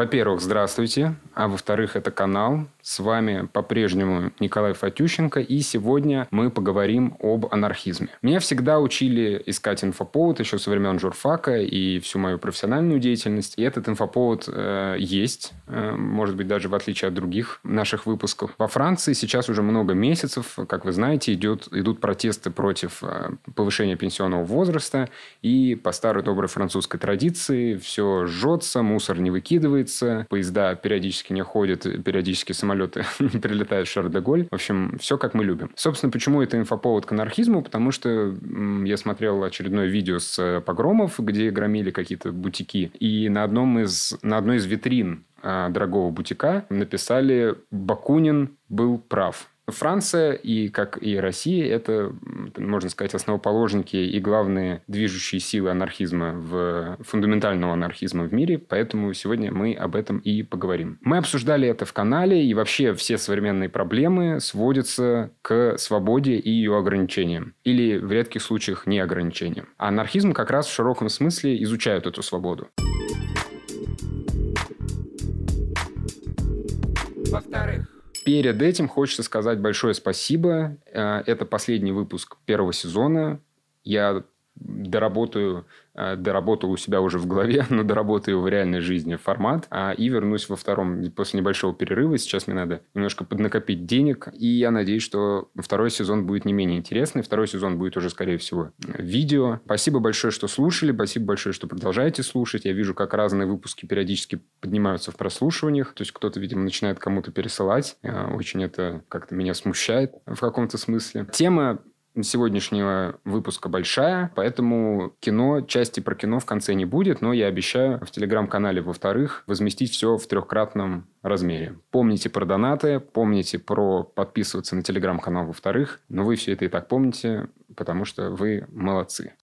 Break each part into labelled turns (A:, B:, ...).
A: Во-первых, здравствуйте. А во-вторых, это канал. С вами по-прежнему Николай Фатющенко. И сегодня мы поговорим об анархизме. Меня всегда учили искать инфоповод еще со времен журфака и всю мою профессиональную деятельность. И этот инфоповод э, есть. Э, может быть, даже в отличие от других наших выпусков. Во Франции сейчас уже много месяцев, как вы знаете, идет, идут протесты против э, повышения пенсионного возраста. И по старой доброй французской традиции все жжется, мусор не выкидывается, поезда периодически не ходят, периодически самолеты не прилетают в Шар-де-Голь. В общем, все как мы любим. Собственно, почему это инфоповод к анархизму? Потому что я смотрел очередное видео с э, погромов, где громили какие-то бутики. И на, одном из, на одной из витрин э, дорогого бутика написали «Бакунин был прав». Франция и, как и Россия, это, можно сказать, основоположники и главные движущие силы анархизма, в, фундаментального анархизма в мире, поэтому сегодня мы об этом и поговорим. Мы обсуждали это в канале, и вообще все современные проблемы сводятся к свободе и ее ограничениям, или в редких случаях не ограничениям. А анархизм как раз в широком смысле изучают эту свободу. Во-вторых, Перед этим хочется сказать большое спасибо. Э, это последний выпуск первого сезона. Я доработаю Э, доработал у себя уже в голове, но доработаю в реальной жизни формат, а, и вернусь во втором после небольшого перерыва. Сейчас мне надо немножко поднакопить денег, и я надеюсь, что второй сезон будет не менее интересный. Второй сезон будет уже, скорее всего, видео. Спасибо большое, что слушали, спасибо большое, что продолжаете слушать. Я вижу, как разные выпуски периодически поднимаются в прослушиваниях, то есть кто-то, видимо, начинает кому-то пересылать. Э, очень это как-то меня смущает в каком-то смысле. Тема сегодняшнего выпуска большая, поэтому кино, части про кино в конце не будет, но я обещаю в телеграм-канале, во-вторых, возместить все в трехкратном размере. Помните про донаты, помните про подписываться на телеграм-канал, во-вторых, но вы все это и так помните, потому что вы молодцы.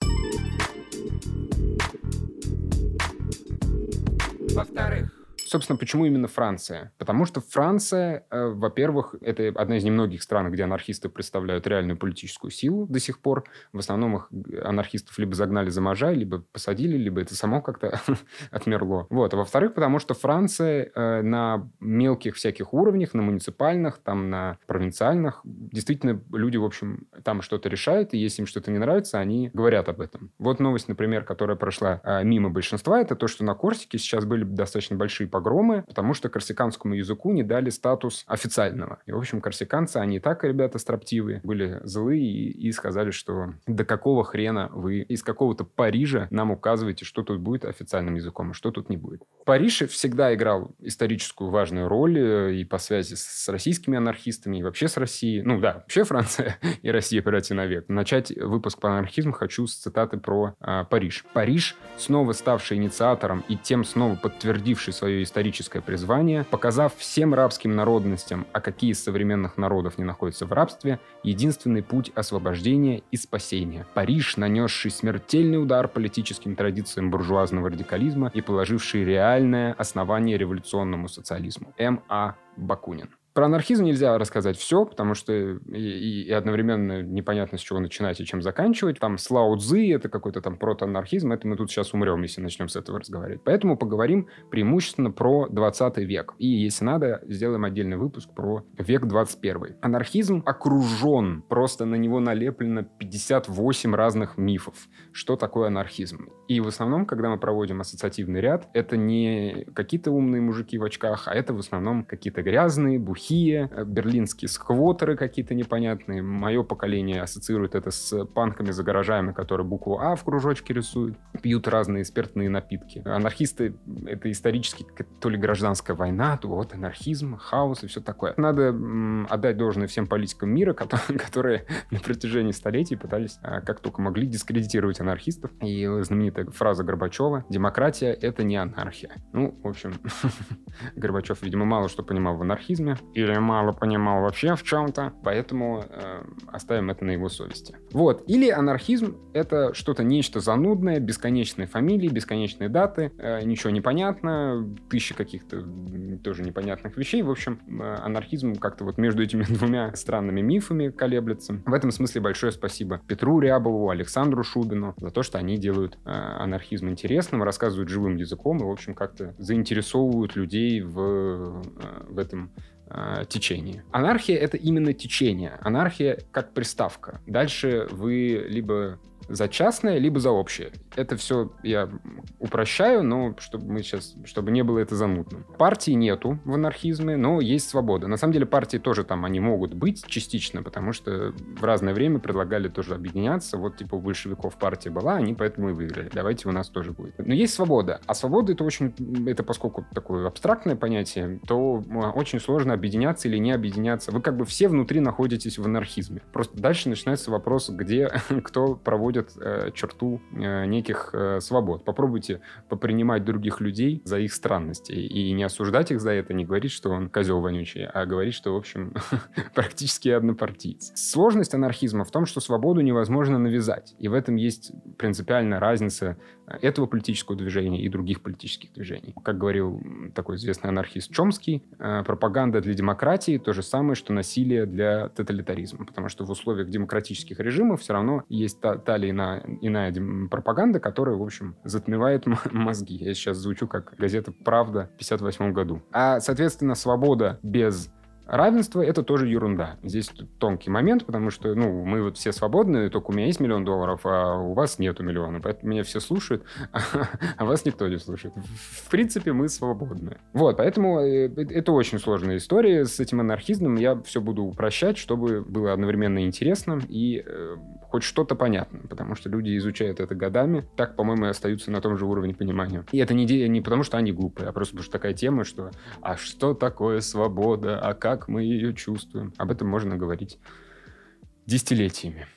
A: Во-вторых, Собственно, почему именно Франция? Потому что Франция, э, во-первых, это одна из немногих стран, где анархисты представляют реальную политическую силу до сих пор. В основном их анархистов либо загнали за можа, либо посадили, либо это само как-то отмерло. Вот. А во-вторых, потому что Франция э, на мелких всяких уровнях, на муниципальных, там на провинциальных, действительно люди, в общем, там что-то решают, и если им что-то не нравится, они говорят об этом. Вот новость, например, которая прошла э, мимо большинства, это то, что на Корсике сейчас были достаточно большие погромы, потому что корсиканскому языку не дали статус официального. И, в общем, корсиканцы, они и так, ребята, строптивые, были злые и, и сказали, что до какого хрена вы из какого-то Парижа нам указываете, что тут будет официальным языком, а что тут не будет. Париж всегда играл историческую важную роль э, и по связи с российскими анархистами, и вообще с Россией. Ну да, вообще Франция и Россия на век. Начать выпуск по анархизму хочу с цитаты про а, Париж. Париж, снова ставший инициатором и тем снова подтвердивший свое историческое призвание, показав всем рабским народностям, а какие из современных народов не находятся в рабстве, единственный путь освобождения и спасения. Париж, нанесший смертельный удар политическим традициям буржуазного радикализма и положивший реальное основание революционному социализму. М.А. Бакунин. Про анархизм нельзя рассказать все, потому что и, и одновременно непонятно, с чего начинать и чем заканчивать. Там Слао Цзы, это какой-то там протоанархизм, это мы тут сейчас умрем, если начнем с этого разговаривать. Поэтому поговорим преимущественно про 20 век. И, если надо, сделаем отдельный выпуск про век 21. Анархизм окружен, просто на него налеплено 58 разных мифов. Что такое анархизм? И в основном, когда мы проводим ассоциативный ряд, это не какие-то умные мужики в очках, а это в основном какие-то грязные, бухие плохие, э, берлинские сквотеры какие-то непонятные. Мое поколение ассоциирует это с панками за гаражами, которые букву А в кружочке рисуют, пьют разные спиртные напитки. Анархисты — это исторически то ли гражданская война, то вот анархизм, хаос и все такое. Надо отдать должное всем политикам мира, которые на протяжении столетий пытались, а, как только могли, дискредитировать анархистов. И знаменитая фраза Горбачева «Демократия — это не анархия». Ну, в общем, Горбачев, видимо, мало что понимал в анархизме или мало понимал вообще в чем-то, поэтому э, оставим это на его совести. Вот. Или анархизм — это что-то нечто занудное, бесконечные фамилии, бесконечные даты, э, ничего не понятно, тысячи каких-то тоже непонятных вещей. В общем, э, анархизм как-то вот между этими двумя странными мифами колеблется. В этом смысле большое спасибо Петру Рябову, Александру Шубину за то, что они делают э, анархизм интересным, рассказывают живым языком и, в общем, как-то заинтересовывают людей в, э, в этом э, течении. Анархия — это именно течение. Анархия как приставка. Дальше вы либо за частное, либо за общее. Это все я упрощаю, но чтобы мы сейчас, чтобы не было это замутным. Партии нету в анархизме, но есть свобода. На самом деле партии тоже там, они могут быть частично, потому что в разное время предлагали тоже объединяться. Вот типа у большевиков партия была, они поэтому и выиграли. Давайте у нас тоже будет. Но есть свобода. А свобода это очень, это поскольку такое абстрактное понятие, то а, очень сложно объединяться или не объединяться. Вы как бы все внутри находитесь в анархизме. Просто дальше начинается вопрос, где кто проводит переходят э, черту э, неких э, свобод. Попробуйте попринимать других людей за их странности и не осуждать их за это, не говорить, что он козел вонючий, а говорить, что, в общем, практически однопартиец. Сложность анархизма в том, что свободу невозможно навязать. И в этом есть принципиальная разница этого политического движения и других политических движений. Как говорил такой известный анархист Чомский, э, пропаганда для демократии то же самое, что насилие для тоталитаризма. Потому что в условиях демократических режимов все равно есть та, та или иная, иная пропаганда, которая, в общем, затмевает мозги. Я сейчас звучу как газета «Правда» в 58 году. А, соответственно, свобода без Равенство — это тоже ерунда. Здесь тонкий момент, потому что, ну, мы вот все свободны, только у меня есть миллион долларов, а у вас нету миллиона, поэтому меня все слушают, а вас никто не слушает. В принципе, мы свободны. Вот, поэтому э, это очень сложная история с этим анархизмом. Я все буду упрощать, чтобы было одновременно интересно и э, хоть что-то понятно, потому что люди изучают это годами, так, по-моему, и остаются на том же уровне понимания. И это не, не потому, что они глупые, а просто потому что такая тема, что «а что такое свобода? А как мы ее чувствуем. Об этом можно говорить десятилетиями.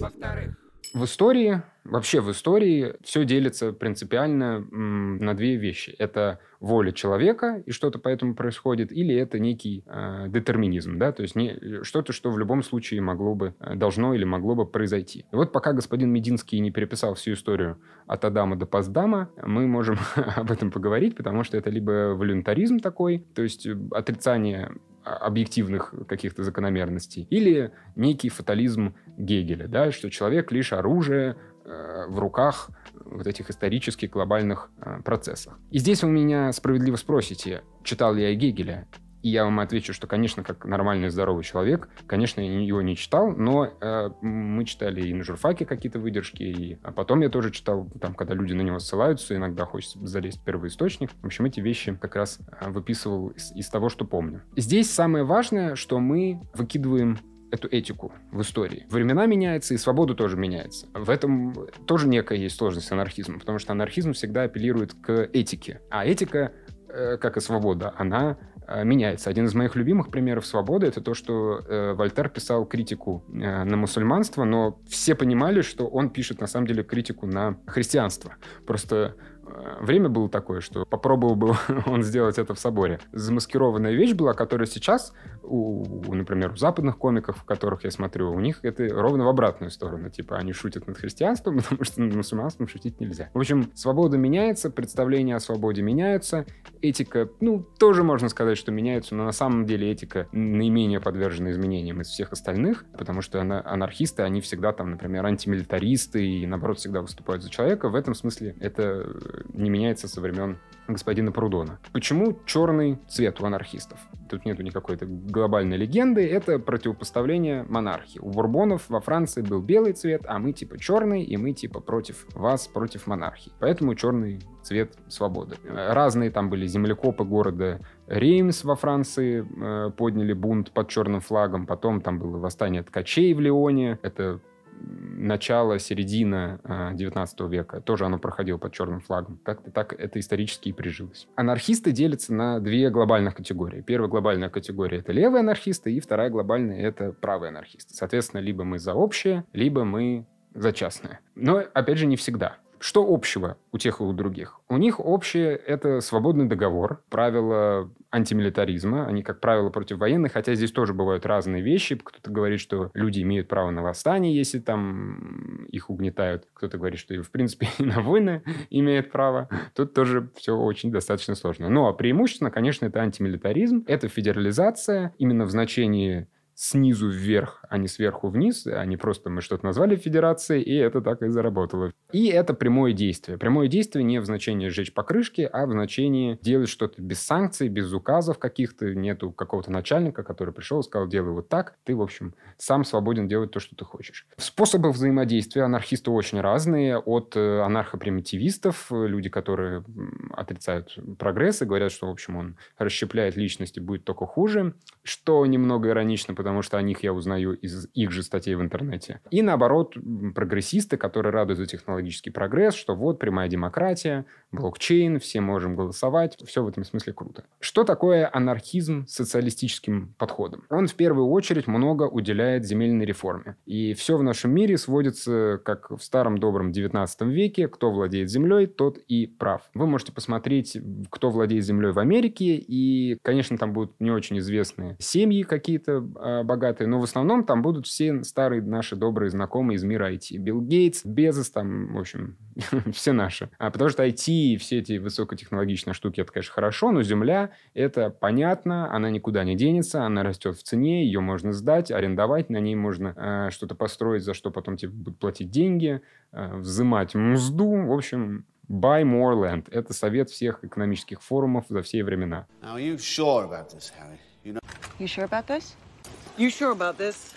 A: Во-вторых, в истории, вообще в истории все делится принципиально на две вещи. Это воля человека, и что-то поэтому происходит, или это некий э, детерминизм, да, то есть не, что-то, что в любом случае могло бы, э, должно или могло бы произойти. И вот пока господин Мединский не переписал всю историю от Адама до Пасдама, мы можем об этом поговорить, потому что это либо волюнтаризм такой, то есть э, отрицание объективных каких-то закономерностей, или некий фатализм Гегеля, да, что человек лишь оружие э, в руках вот этих исторических глобальных э, процессах. И здесь вы меня справедливо спросите, читал ли я Гегеля? И я вам отвечу, что, конечно, как нормальный здоровый человек, конечно, я его не читал, но э, мы читали и на журфаке какие-то выдержки, и а потом я тоже читал, там, когда люди на него ссылаются, иногда хочется залезть в первый источник. В общем, эти вещи как раз э, выписывал из, из того, что помню. Здесь самое важное, что мы выкидываем эту этику в истории. Времена меняются, и свобода тоже меняется. В этом тоже некая есть сложность анархизма, потому что анархизм всегда апеллирует к этике. А этика, э, как и свобода, она меняется. Один из моих любимых примеров свободы это то, что э, Вольтер писал критику э, на мусульманство, но все понимали, что он пишет на самом деле критику на христианство. Просто Э, время было такое, что попробовал бы он сделать это в соборе. Замаскированная вещь была, которая сейчас, у, например, у западных комиков, в которых я смотрю, у них это ровно в обратную сторону. Типа они шутят над христианством, потому что над мусульманством шутить нельзя. В общем, свобода меняется, представления о свободе меняются, этика, ну, тоже можно сказать, что меняется, но на самом деле этика наименее подвержена изменениям из всех остальных, потому что анархисты, они всегда там, например, антимилитаристы и, наоборот, всегда выступают за человека. В этом смысле это не меняется со времен господина Прудона. Почему черный цвет у анархистов? Тут нету никакой глобальной легенды, это противопоставление монархии. У бурбонов во Франции был белый цвет, а мы типа черный, и мы типа против вас, против монархии. Поэтому черный цвет свободы. Разные там были землекопы города Реймс во Франции, э, подняли бунт под черным флагом, потом там было восстание ткачей в Лионе, это начало, середина 19 века. Тоже оно проходило под черным флагом. Как-то так это исторически и прижилось. Анархисты делятся на две глобальных категории. Первая глобальная категория — это левые анархисты, и вторая глобальная — это правые анархисты. Соответственно, либо мы за общее, либо мы за частное. Но, опять же, не всегда. Что общего у тех и у других? У них общее – это свободный договор, правила антимилитаризма. Они, как правило, против военных, хотя здесь тоже бывают разные вещи. Кто-то говорит, что люди имеют право на восстание, если там их угнетают. Кто-то говорит, что, в принципе, и на войны имеют право. Тут тоже все очень достаточно сложно. Но ну, а преимущественно, конечно, это антимилитаризм, это федерализация именно в значении снизу вверх, а не сверху вниз, а не просто мы что-то назвали федерацией, и это так и заработало. И это прямое действие. Прямое действие не в значении сжечь покрышки, а в значении делать что-то без санкций, без указов каких-то, нету какого-то начальника, который пришел и сказал, делай вот так, ты, в общем, сам свободен делать то, что ты хочешь. Способы взаимодействия анархисты очень разные, от э, анархопримитивистов, люди, которые отрицают прогресс и говорят, что, в общем, он расщепляет личности, будет только хуже, что немного иронично, потому потому что о них я узнаю из их же статей в интернете. И наоборот, прогрессисты, которые радуют за технологический прогресс, что вот прямая демократия, блокчейн, все можем голосовать, все в этом смысле круто. Что такое анархизм с социалистическим подходом? Он в первую очередь много уделяет земельной реформе. И все в нашем мире сводится, как в старом добром 19 веке, кто владеет землей, тот и прав. Вы можете посмотреть, кто владеет землей в Америке, и, конечно, там будут не очень известные семьи какие-то а, богатые, но в основном там будут все старые наши добрые знакомые из мира IT. Билл Гейтс, Безос, там, в общем, все наши. А потому что IT и все эти высокотехнологичные штуки, это, конечно, хорошо, но Земля, это понятно, она никуда не денется, она растет в цене, ее можно сдать, арендовать, на ней можно э, что-то построить, за что потом тебе будут платить деньги, э, взимать мзду, в общем, Buy more land. Это совет всех экономических форумов за все времена. Now, are you sure about this?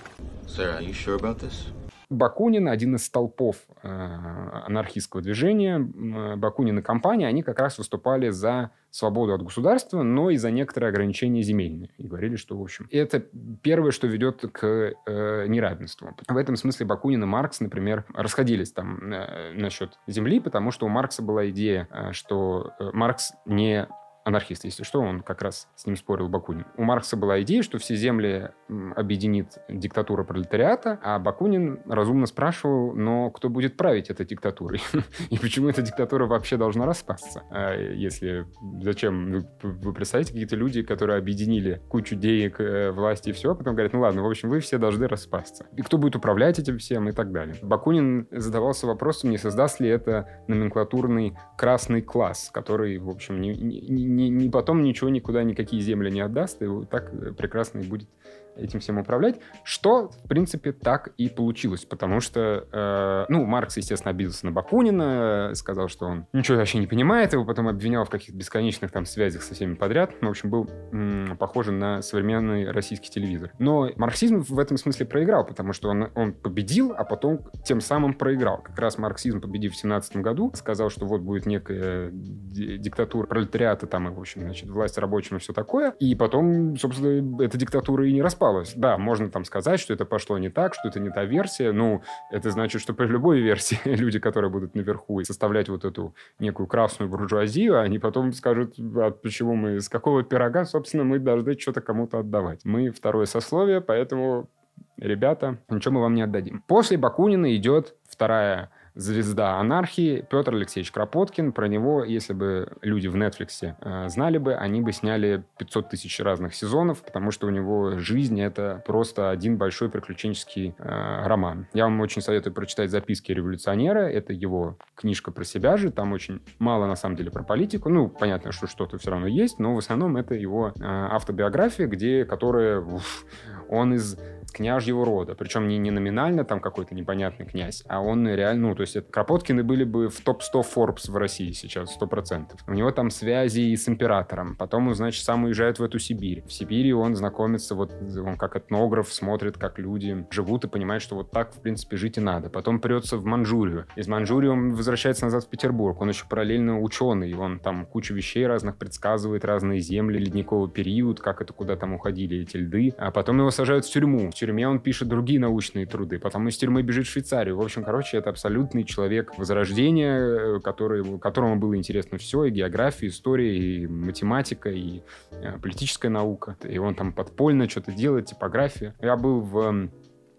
A: Sir, are you sure about this? Бакунин, один из столпов э, анархистского движения, Бакунин и компания, они как раз выступали за свободу от государства, но и за некоторые ограничения земельные. И говорили, что, в общем, это первое, что ведет к э, неравенству. В этом смысле Бакунин и Маркс, например, расходились там э, насчет земли, потому что у Маркса была идея, э, что э, Маркс не анархист, если что, он как раз с ним спорил Бакунин. У Маркса была идея, что все земли объединит диктатура пролетариата, а Бакунин разумно спрашивал, но кто будет править этой диктатурой? И почему эта диктатура вообще должна распасться? А если зачем? Вы представляете, какие-то люди, которые объединили кучу денег, э, власти и все, а потом говорят, ну ладно, в общем, вы все должны распасться. И кто будет управлять этим всем и так далее. Бакунин задавался вопросом, не создаст ли это номенклатурный красный класс, который, в общем, не, не, ни, ни потом ничего никуда, никакие земли не отдаст, и так э, прекрасно и будет этим всем управлять, что, в принципе, так и получилось, потому что, э, ну, Маркс, естественно, обиделся на Бакунина, сказал, что он ничего вообще не понимает, его потом обвинял в каких-то бесконечных там связях со всеми подряд, ну, в общем, был м- похож на современный российский телевизор. Но марксизм в этом смысле проиграл, потому что он, он победил, а потом тем самым проиграл. Как раз марксизм, победив в 17 году, сказал, что вот будет некая диктатура пролетариата, там, и, в общем, значит, власть рабочим и все такое, и потом, собственно, эта диктатура и не распалась распалось. Да, можно там сказать, что это пошло не так, что это не та версия. Ну, это значит, что при любой версии люди, которые будут наверху и составлять вот эту некую красную буржуазию, они потом скажут, а почему мы, с какого пирога, собственно, мы должны что-то кому-то отдавать. Мы второе сословие, поэтому, ребята, ничего мы вам не отдадим. После Бакунина идет вторая звезда анархии Петр Алексеевич Кропоткин. Про него, если бы люди в Netflix э, знали бы, они бы сняли 500 тысяч разных сезонов, потому что у него жизнь — это просто один большой приключенческий э, роман. Я вам очень советую прочитать «Записки революционера». Это его книжка про себя же. Там очень мало, на самом деле, про политику. Ну, понятно, что что-то все равно есть, но в основном это его э, автобиография, где, которая... Уф, он из княжьего рода. Причем не, не номинально там какой-то непонятный князь, а он реально, ну, то есть это, Кропоткины были бы в топ-100 Forbes в России сейчас, 100%. У него там связи и с императором. Потом он, значит, сам уезжает в эту Сибирь. В Сибири он знакомится, вот он как этнограф смотрит, как люди живут и понимает, что вот так, в принципе, жить и надо. Потом прется в Манчжурию. Из Манчжурии он возвращается назад в Петербург. Он еще параллельно ученый. Он там кучу вещей разных предсказывает, разные земли, ледниковый период, как это куда там уходили эти льды. А потом его сажают в тюрьму. В тюрьме он пишет другие научные труды, потом из тюрьмы бежит в Швейцарию. В общем, короче, это абсолютный человек возрождения, э, который, которому было интересно все, и география, и история, и математика, и э, политическая наука. И он там подпольно что-то делает, типография. Я был в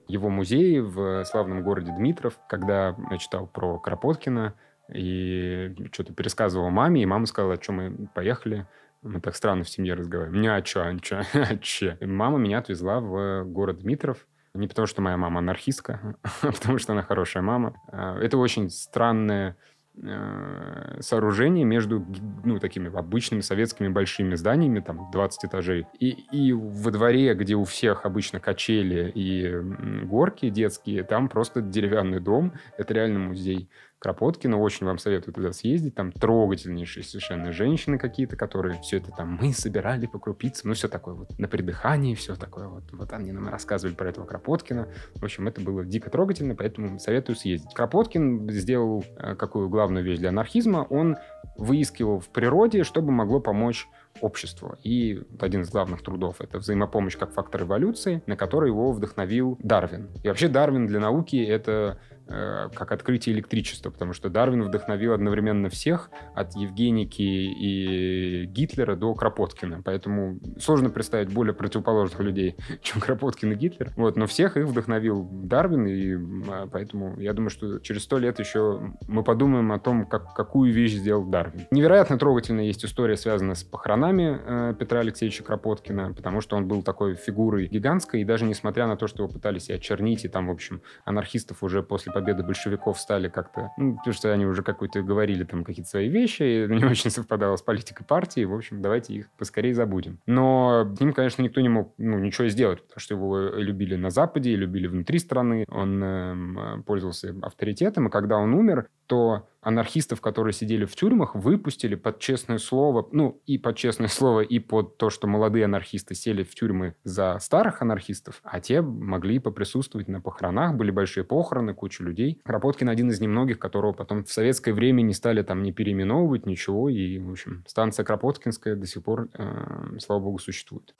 A: его музее в славном городе Дмитров, когда я читал про Кропоткина, и что-то пересказывал маме, и мама сказала, что мы поехали. Мы так странно в семье разговариваем. Не, а что, а что, а че? Мама меня отвезла в город Дмитров, не потому, что моя мама анархистка, а потому, что она хорошая мама. А, это очень странное э, сооружение между ну, такими обычными советскими большими зданиями, там 20 этажей, и, и во дворе, где у всех обычно качели и горки детские, там просто деревянный дом, это реально музей. Кропоткина. Очень вам советую туда съездить. Там трогательнейшие совершенно женщины какие-то, которые все это там мы собирали по крупицам. Ну, все такое вот на придыхании, все такое вот. Вот они нам рассказывали про этого Кропоткина. В общем, это было дико трогательно, поэтому советую съездить. Кропоткин сделал э, какую главную вещь для анархизма. Он выискивал в природе, чтобы могло помочь обществу. И один из главных трудов — это взаимопомощь как фактор эволюции, на который его вдохновил Дарвин. И вообще Дарвин для науки — это как открытие электричества, потому что Дарвин вдохновил одновременно всех, от Евгеники и Гитлера до Кропоткина. Поэтому сложно представить более противоположных людей, чем Кропоткин и Гитлер. Вот, но всех их вдохновил Дарвин, и а, поэтому я думаю, что через сто лет еще мы подумаем о том, как, какую вещь сделал Дарвин. Невероятно трогательная есть история, связанная с похоронами э, Петра Алексеевича Кропоткина, потому что он был такой фигурой гигантской, и даже несмотря на то, что его пытались и очернить, и там, в общем, анархистов уже после победы большевиков стали как-то, ну, потому что они уже какой-то говорили там какие-то свои вещи, и не очень совпадало с политикой партии, в общем, давайте их поскорее забудем. Но с ним, конечно, никто не мог ну, ничего сделать, потому что его любили на Западе, любили внутри страны, он э, пользовался авторитетом, и когда он умер, то анархистов, которые сидели в тюрьмах, выпустили под честное слово, ну, и под честное слово, и под то, что молодые анархисты сели в тюрьмы за старых анархистов, а те могли поприсутствовать на похоронах, были большие похороны, куча людей. Кропоткин один из немногих, которого потом в советское время не стали там не переименовывать, ничего, и, в общем, станция Кропоткинская до сих пор, э, слава богу, существует.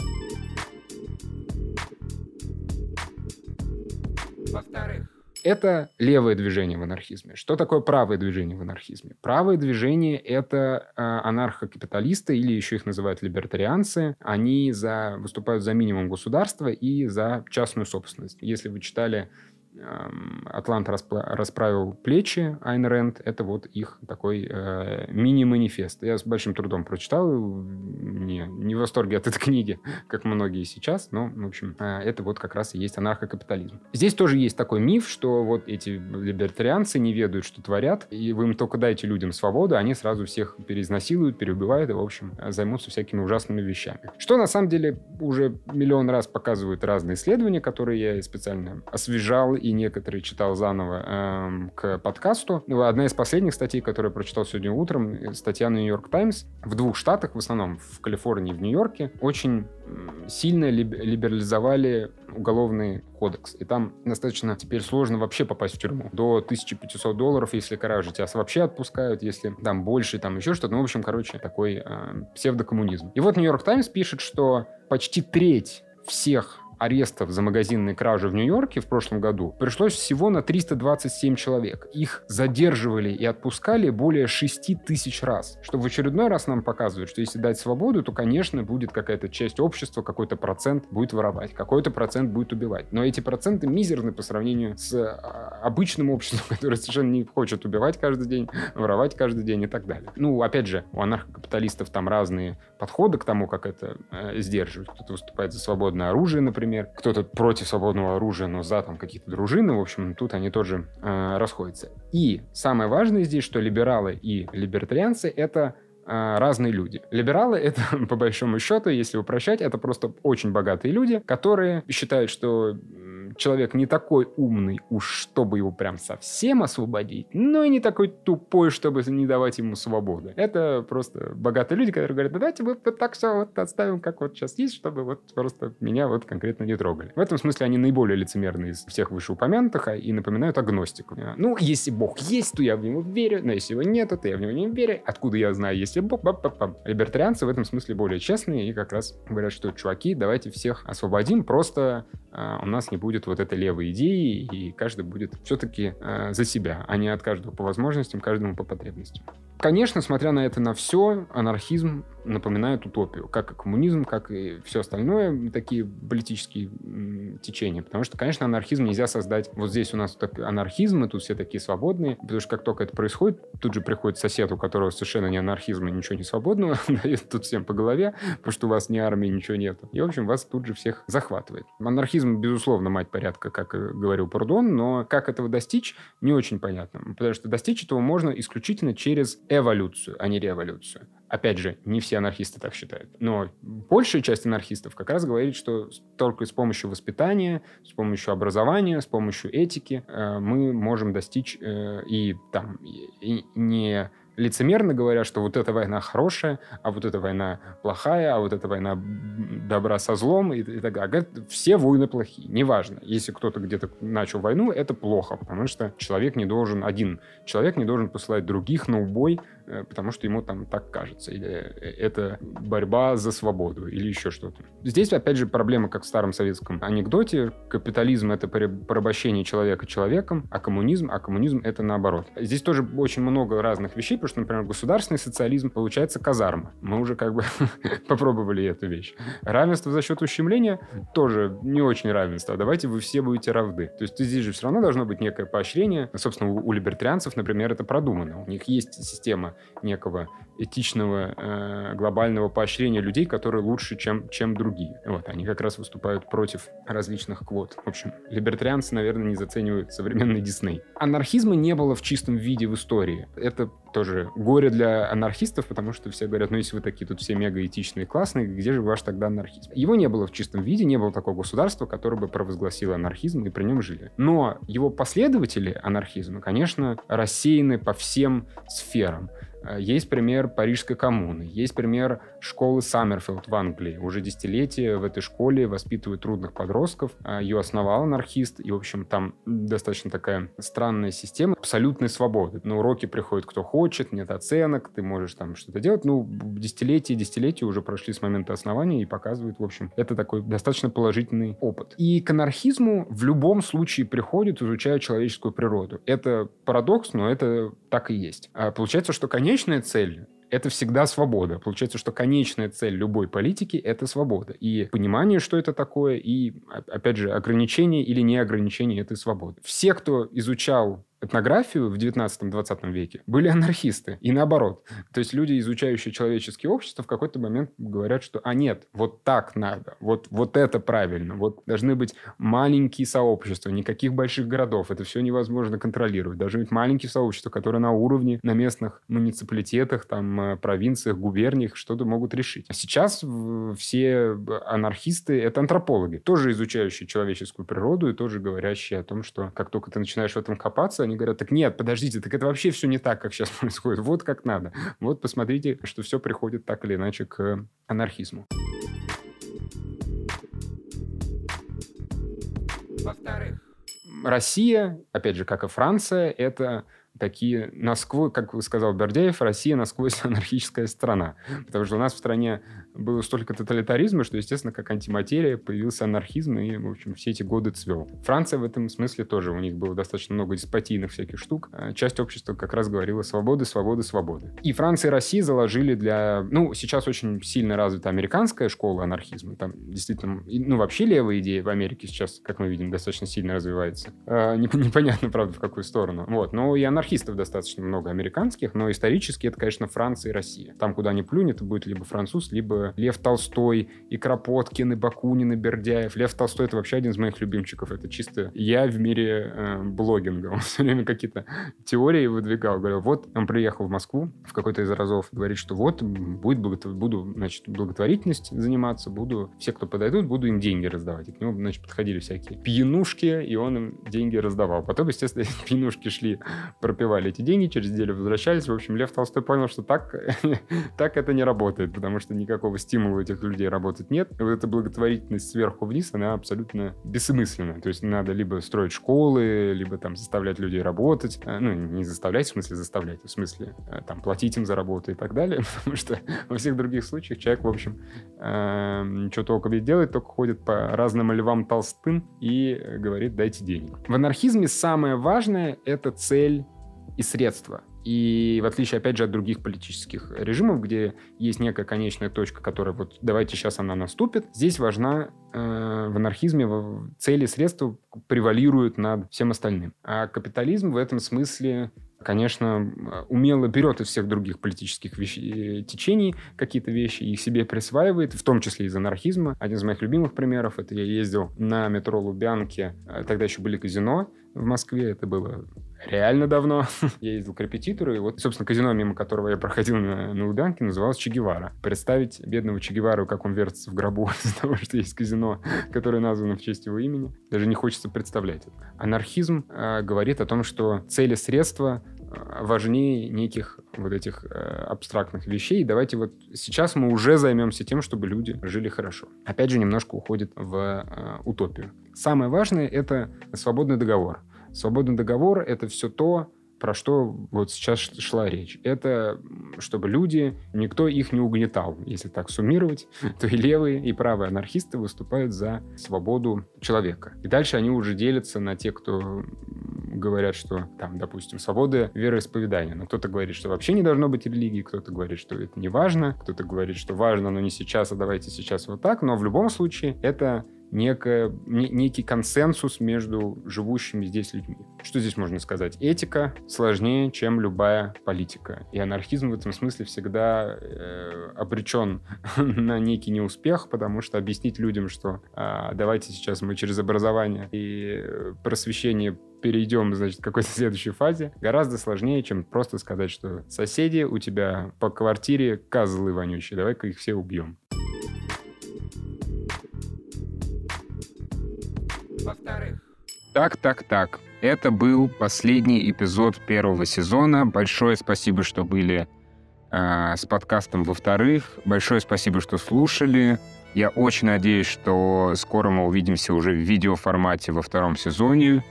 A: Во-вторых, это левое движение в анархизме. Что такое правое движение в анархизме? Правое движение – это э, анархокапиталисты, или еще их называют либертарианцы. Они за, выступают за минимум государства и за частную собственность. Если вы читали Атлант расправил плечи, Айн Рэнд, это вот их такой э, мини-манифест. Я с большим трудом прочитал, не, не в восторге от этой книги, как многие сейчас, но, в общем, э, это вот как раз и есть анархокапитализм. Здесь тоже есть такой миф, что вот эти либертарианцы не ведают, что творят, и вы им только дайте людям свободу, они сразу всех переизнасилуют, переубивают и, в общем, займутся всякими ужасными вещами. Что, на самом деле, уже миллион раз показывают разные исследования, которые я специально освежал и некоторые читал заново эм, к подкасту. Одна из последних статей, которую я прочитал сегодня утром, э, статья на Нью-Йорк Таймс, в двух штатах, в основном в Калифорнии и в Нью-Йорке, очень сильно либерализовали уголовный кодекс. И там достаточно теперь сложно вообще попасть в тюрьму. До 1500 долларов, если кража, тебя вообще отпускают, если там больше, там еще что-то. Ну, в общем, короче, такой э, псевдокоммунизм. И вот Нью-Йорк Таймс пишет, что почти треть всех арестов за магазинные кражи в Нью-Йорке в прошлом году пришлось всего на 327 человек. Их задерживали и отпускали более 6 тысяч раз. Что в очередной раз нам показывает, что если дать свободу, то, конечно, будет какая-то часть общества, какой-то процент будет воровать, какой-то процент будет убивать. Но эти проценты мизерны по сравнению с а, обычным обществом, которое совершенно не хочет убивать каждый день, воровать каждый день и так далее. Ну, опять же, у анархокапиталистов там разные подходы к тому, как это э, сдерживать. Кто-то выступает за свободное оружие, например, например, кто-то против свободного оружия, но за там какие-то дружины, в общем, тут они тоже э, расходятся. И самое важное здесь, что либералы и либертарианцы — это э, разные люди. Либералы — это, по большому счету, если упрощать, это просто очень богатые люди, которые считают, что человек не такой умный, уж чтобы его прям совсем освободить, но и не такой тупой, чтобы не давать ему свободы. Это просто богатые люди, которые говорят, давайте мы вот так все вот оставим, как вот сейчас есть, чтобы вот просто меня вот конкретно не трогали. В этом смысле они наиболее лицемерные из всех вышеупомянутых а и напоминают агностику. Ну, если Бог есть, то я в него верю, но если его нет, то я в него не верю. Откуда я знаю, если Бог? Бап -бап -бап. Либертарианцы в этом смысле более честные и как раз говорят, что чуваки, давайте всех освободим, просто э, у нас не будет будет вот этой левой идеи, и каждый будет все-таки э, за себя, а не от каждого по возможностям, каждому по потребностям. Конечно, смотря на это на все, анархизм напоминают утопию, как и коммунизм, как и все остальное, такие политические течения. Потому что, конечно, анархизм нельзя создать. Вот здесь у нас анархизм, и тут все такие свободные, потому что как только это происходит, тут же приходит сосед, у которого совершенно не анархизм и ничего не свободного, дает тут всем по голове, потому что у вас ни армии, ничего нет. И, в общем, вас тут же всех захватывает. Анархизм, безусловно, мать порядка, как говорил Пардон, но как этого достичь, не очень понятно. Потому что достичь этого можно исключительно через эволюцию, а не революцию. Опять же, не все анархисты так считают. Но большая часть анархистов как раз говорит, что только с помощью воспитания, с помощью образования, с помощью этики э, мы можем достичь э, и там и не лицемерно говоря, что вот эта война хорошая, а вот эта война плохая, а вот эта война добра со злом и, и так далее. Все войны плохие. Неважно. Если кто-то где-то начал войну, это плохо, потому что человек не должен, один человек не должен посылать других на убой потому что ему там так кажется, или э, это борьба за свободу, или еще что-то. Здесь, опять же, проблема, как в старом советском анекдоте, капитализм — это порабощение человека человеком, а коммунизм, а коммунизм — это наоборот. Здесь тоже очень много разных вещей, потому что, например, государственный социализм получается казарма. Мы уже как бы попробовали эту вещь. Равенство за счет ущемления тоже не очень равенство. Давайте вы все будете равны. То есть здесь же все равно должно быть некое поощрение. Собственно, у либертарианцев, например, это продумано. У них есть система некого этичного э, глобального поощрения людей, которые лучше, чем, чем другие. Вот, они как раз выступают против различных квот. В общем, либертарианцы, наверное, не заценивают современный Дисней. Анархизма не было в чистом виде в истории. Это тоже горе для анархистов, потому что все говорят, ну если вы такие тут все мега этичные, классные, где же ваш тогда анархизм? Его не было в чистом виде, не было такого государства, которое бы провозгласило анархизм и при нем жили. Но его последователи анархизма, конечно, рассеяны по всем сферам. Э, есть пример Парижской коммуны, есть пример школы Саммерфилд в Англии. Уже десятилетия в этой школе воспитывают трудных подростков. Э, Ее основал анархист, и, в общем, там достаточно такая странная система абсолютной свободы. На уроки приходит кто хочет, нет оценок, ты можешь там что-то делать. Ну, десятилетия десятилетия уже прошли с момента основания и показывают, в общем, это такой достаточно положительный опыт. И к анархизму в любом случае приходит, изучая человеческую природу. Это парадокс, но это так и есть. А получается, что, конечная цель это всегда свобода. Получается, что конечная цель любой политики — это свобода. И понимание, что это такое, и, опять же, ограничение или не ограничение этой свободы. Все, кто изучал этнографию в 19-20 веке были анархисты. И наоборот. То есть люди, изучающие человеческие общества, в какой-то момент говорят, что «а нет, вот так надо, вот, вот это правильно, вот должны быть маленькие сообщества, никаких больших городов, это все невозможно контролировать. Должны быть маленькие сообщества, которые на уровне, на местных муниципалитетах, там, э, провинциях, губерниях что-то могут решить. А сейчас все анархисты — это антропологи, тоже изучающие человеческую природу и тоже говорящие о том, что как только ты начинаешь в этом копаться, они говорят, так нет, подождите, так это вообще все не так, как сейчас происходит. Вот как надо. Вот посмотрите, что все приходит так или иначе к анархизму. Во-вторых, Россия, опять же, как и Франция, это такие насквозь, как сказал Бердяев, Россия насквозь анархическая страна. Потому что у нас в стране было столько тоталитаризма, что, естественно, как антиматерия появился анархизм, и, в общем, все эти годы цвел. Франция в этом смысле тоже, у них было достаточно много деспотийных всяких штук. А часть общества как раз говорила свободы, свободы, свободы. И Франция и Россия заложили для... Ну, сейчас очень сильно развита американская школа анархизма. Там действительно, ну, вообще левая идея в Америке сейчас, как мы видим, достаточно сильно развивается. А, непонятно, правда, в какую сторону. Вот. Но и анархистов достаточно много американских, но исторически это, конечно, Франция и Россия. Там, куда они плюнут, это будет либо француз, либо Лев Толстой, и Кропоткин, и Бакунин, и Бердяев. Лев Толстой — это вообще один из моих любимчиков. Это чисто я в мире э, блогинга. Он все время какие-то теории выдвигал. Говорил, вот он приехал в Москву в какой-то из разов, говорит, что вот будет благотв... буду, значит, благотворительность заниматься, буду, все, кто подойдут, буду им деньги раздавать. И к нему, значит, подходили всякие пьянушки, и он им деньги раздавал. Потом, естественно, пьянушки шли, пропивали эти деньги, через неделю возвращались. В общем, Лев Толстой понял, что так, так это не работает, потому что никакого никакого стимула этих людей работать нет. И вот эта благотворительность сверху вниз, она абсолютно бессмысленна. То есть надо либо строить школы, либо там заставлять людей работать. Э, ну, не заставлять, в смысле заставлять, в смысле э, там платить им за работу и так далее. Потому что во всех других случаях человек, в общем, э, ничего толком не делает, только ходит по разным львам толстым и говорит, дайте денег. В анархизме самое важное — это цель и средства. И в отличие, опять же, от других политических режимов, где есть некая конечная точка, которая вот давайте сейчас она наступит, здесь важна э, в анархизме цели и средства превалируют над всем остальным. А капитализм в этом смысле конечно, умело берет из всех других политических вещ... течений какие-то вещи и себе присваивает, в том числе из анархизма. Один из моих любимых примеров — это я ездил на метро Лубянки, э, тогда еще были казино в Москве, это было реально давно. я ездил к репетитору, и вот, собственно, казино, мимо которого я проходил на, на Лубянке, называлось Че Гевара. Представить бедного Че Гевару, как он вертится в гробу из-за того, что есть казино, которое названо в честь его имени, даже не хочется представлять. Анархизм э, говорит о том, что цели средства э, важнее неких вот этих э, абстрактных вещей. Давайте вот сейчас мы уже займемся тем, чтобы люди жили хорошо. Опять же, немножко уходит в э, утопию. Самое важное — это свободный договор. Свободный договор — это все то, про что вот сейчас шла речь. Это чтобы люди, никто их не угнетал. Если так суммировать, то и левые, и правые анархисты выступают за свободу человека. И дальше они уже делятся на те, кто говорят, что там, допустим, свобода вероисповедания. Но кто-то говорит, что вообще не должно быть религии, кто-то говорит, что это не важно, кто-то говорит, что важно, но не сейчас, а давайте сейчас вот так. Но в любом случае это некое, не, некий консенсус между живущими здесь людьми. Что здесь можно сказать? Этика сложнее, чем любая политика. И анархизм в этом смысле всегда э, обречен на некий неуспех, потому что объяснить людям, что э, давайте сейчас мы через образование и просвещение перейдем, значит, к какой-то следующей фазе, гораздо сложнее, чем просто сказать, что соседи у тебя по квартире козлы вонючие, давай-ка их все убьем.
B: Во-вторых... Так, так, так. Это был последний эпизод первого сезона. Большое спасибо, что были э, с подкастом во-вторых. Большое спасибо, что слушали. Я очень надеюсь, что скоро мы увидимся уже в видеоформате во втором сезоне.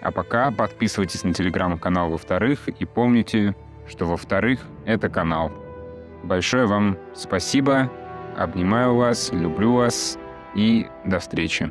B: А пока подписывайтесь на телеграм-канал во-вторых и помните, что во-вторых это канал. Большое вам спасибо. Обнимаю вас, люблю вас и до встречи.